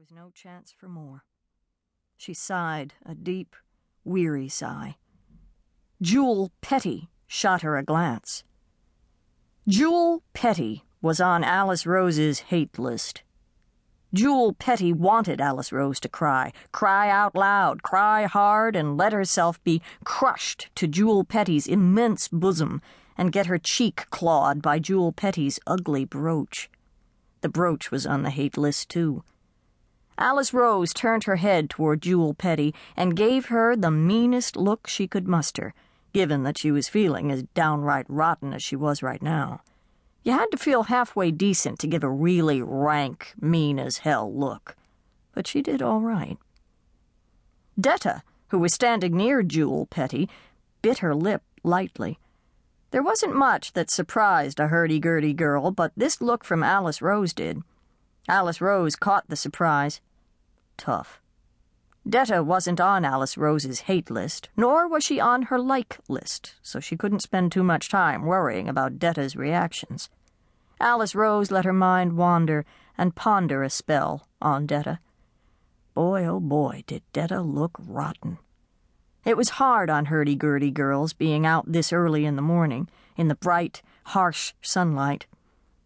was no chance for more. She sighed, a deep, weary sigh. Jewel Petty shot her a glance. Jewel Petty was on Alice Rose's hate list. Jewel Petty wanted Alice Rose to cry, cry out loud, cry hard, and let herself be crushed to Jewel Petty's immense bosom and get her cheek clawed by Jewel Petty's ugly brooch. The brooch was on the hate list, too. Alice Rose turned her head toward Jewel Petty and gave her the meanest look she could muster, given that she was feeling as downright rotten as she was right now. You had to feel halfway decent to give a really rank, mean as hell look. But she did all right. Detta, who was standing near Jewel Petty, bit her lip lightly. There wasn't much that surprised a hurdy-gurdy girl, but this look from Alice Rose did. Alice Rose caught the surprise. Tough. Detta wasn't on Alice Rose's hate list, nor was she on her like list, so she couldn't spend too much time worrying about Detta's reactions. Alice Rose let her mind wander and ponder a spell on Detta. Boy, oh boy, did Detta look rotten. It was hard on hurdy-gurdy girls being out this early in the morning, in the bright, harsh sunlight.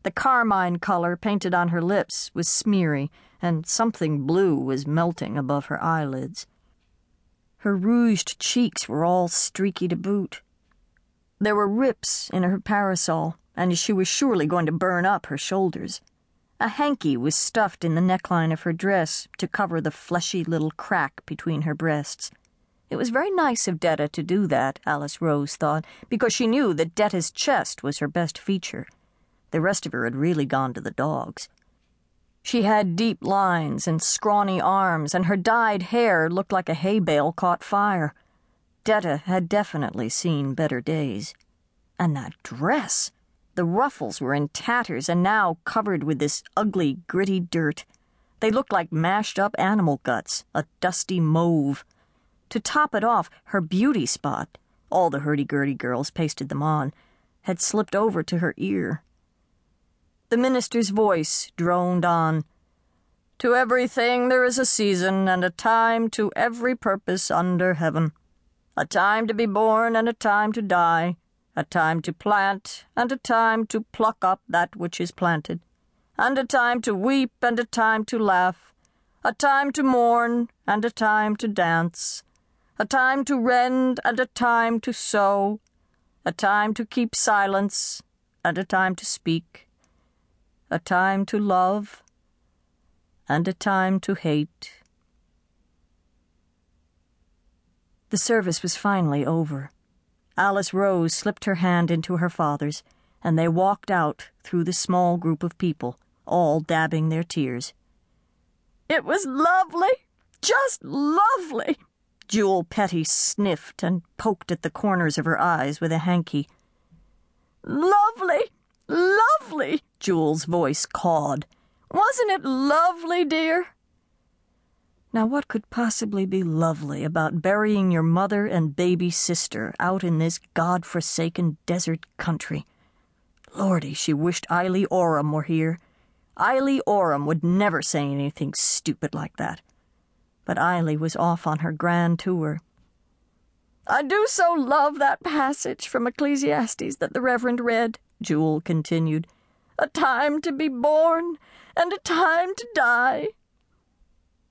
The carmine color painted on her lips was smeary, and something blue was melting above her eyelids. Her rouged cheeks were all streaky to boot. There were rips in her parasol, and she was surely going to burn up her shoulders. A hanky was stuffed in the neckline of her dress to cover the fleshy little crack between her breasts. It was very nice of Detta to do that, Alice Rose thought, because she knew that Detta's chest was her best feature. The rest of her had really gone to the dogs. She had deep lines and scrawny arms, and her dyed hair looked like a hay bale caught fire. Detta had definitely seen better days. And that dress! The ruffles were in tatters and now covered with this ugly, gritty dirt. They looked like mashed up animal guts, a dusty mauve. To top it off, her beauty spot, all the hurdy-gurdy girls pasted them on, had slipped over to her ear. The minister's voice droned on. To everything there is a season and a time to every purpose under heaven. A time to be born and a time to die. A time to plant and a time to pluck up that which is planted. And a time to weep and a time to laugh. A time to mourn and a time to dance. A time to rend and a time to sow. A time to keep silence and a time to speak a time to love, and a time to hate. The service was finally over. Alice Rose slipped her hand into her father's, and they walked out through the small group of people, all dabbing their tears. It was lovely, just lovely. Jewel Petty sniffed and poked at the corners of her eyes with a hanky. Lovely, lovely, Jewel's voice cawed. Wasn't it lovely, dear? Now, what could possibly be lovely about burying your mother and baby sister out in this god-forsaken desert country? Lordy, she wished Eily Oram were here. Eily Oram would never say anything stupid like that. But Eily was off on her grand tour. I do so love that passage from Ecclesiastes that the Reverend read, Jewel continued a time to be born and a time to die.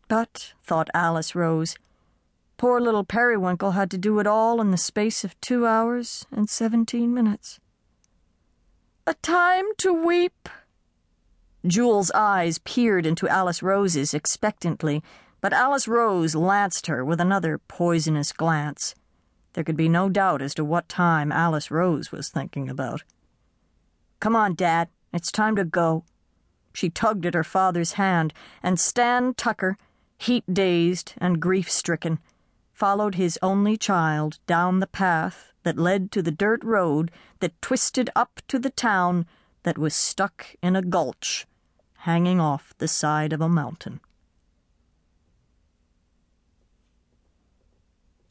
But, thought Alice Rose, poor little Periwinkle had to do it all in the space of two hours and seventeen minutes. A time to weep. Jewel's eyes peered into Alice Rose's expectantly, but Alice Rose lanced her with another poisonous glance. There could be no doubt as to what time Alice Rose was thinking about. Come on, Dad, it's time to go. She tugged at her father's hand, and Stan Tucker, heat dazed and grief stricken, followed his only child down the path that led to the dirt road that twisted up to the town that was stuck in a gulch, hanging off the side of a mountain.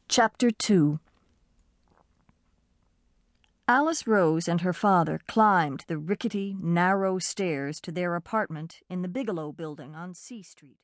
Chapter 2 Alice Rose and her father climbed the rickety, narrow stairs to their apartment in the Bigelow building on C Street.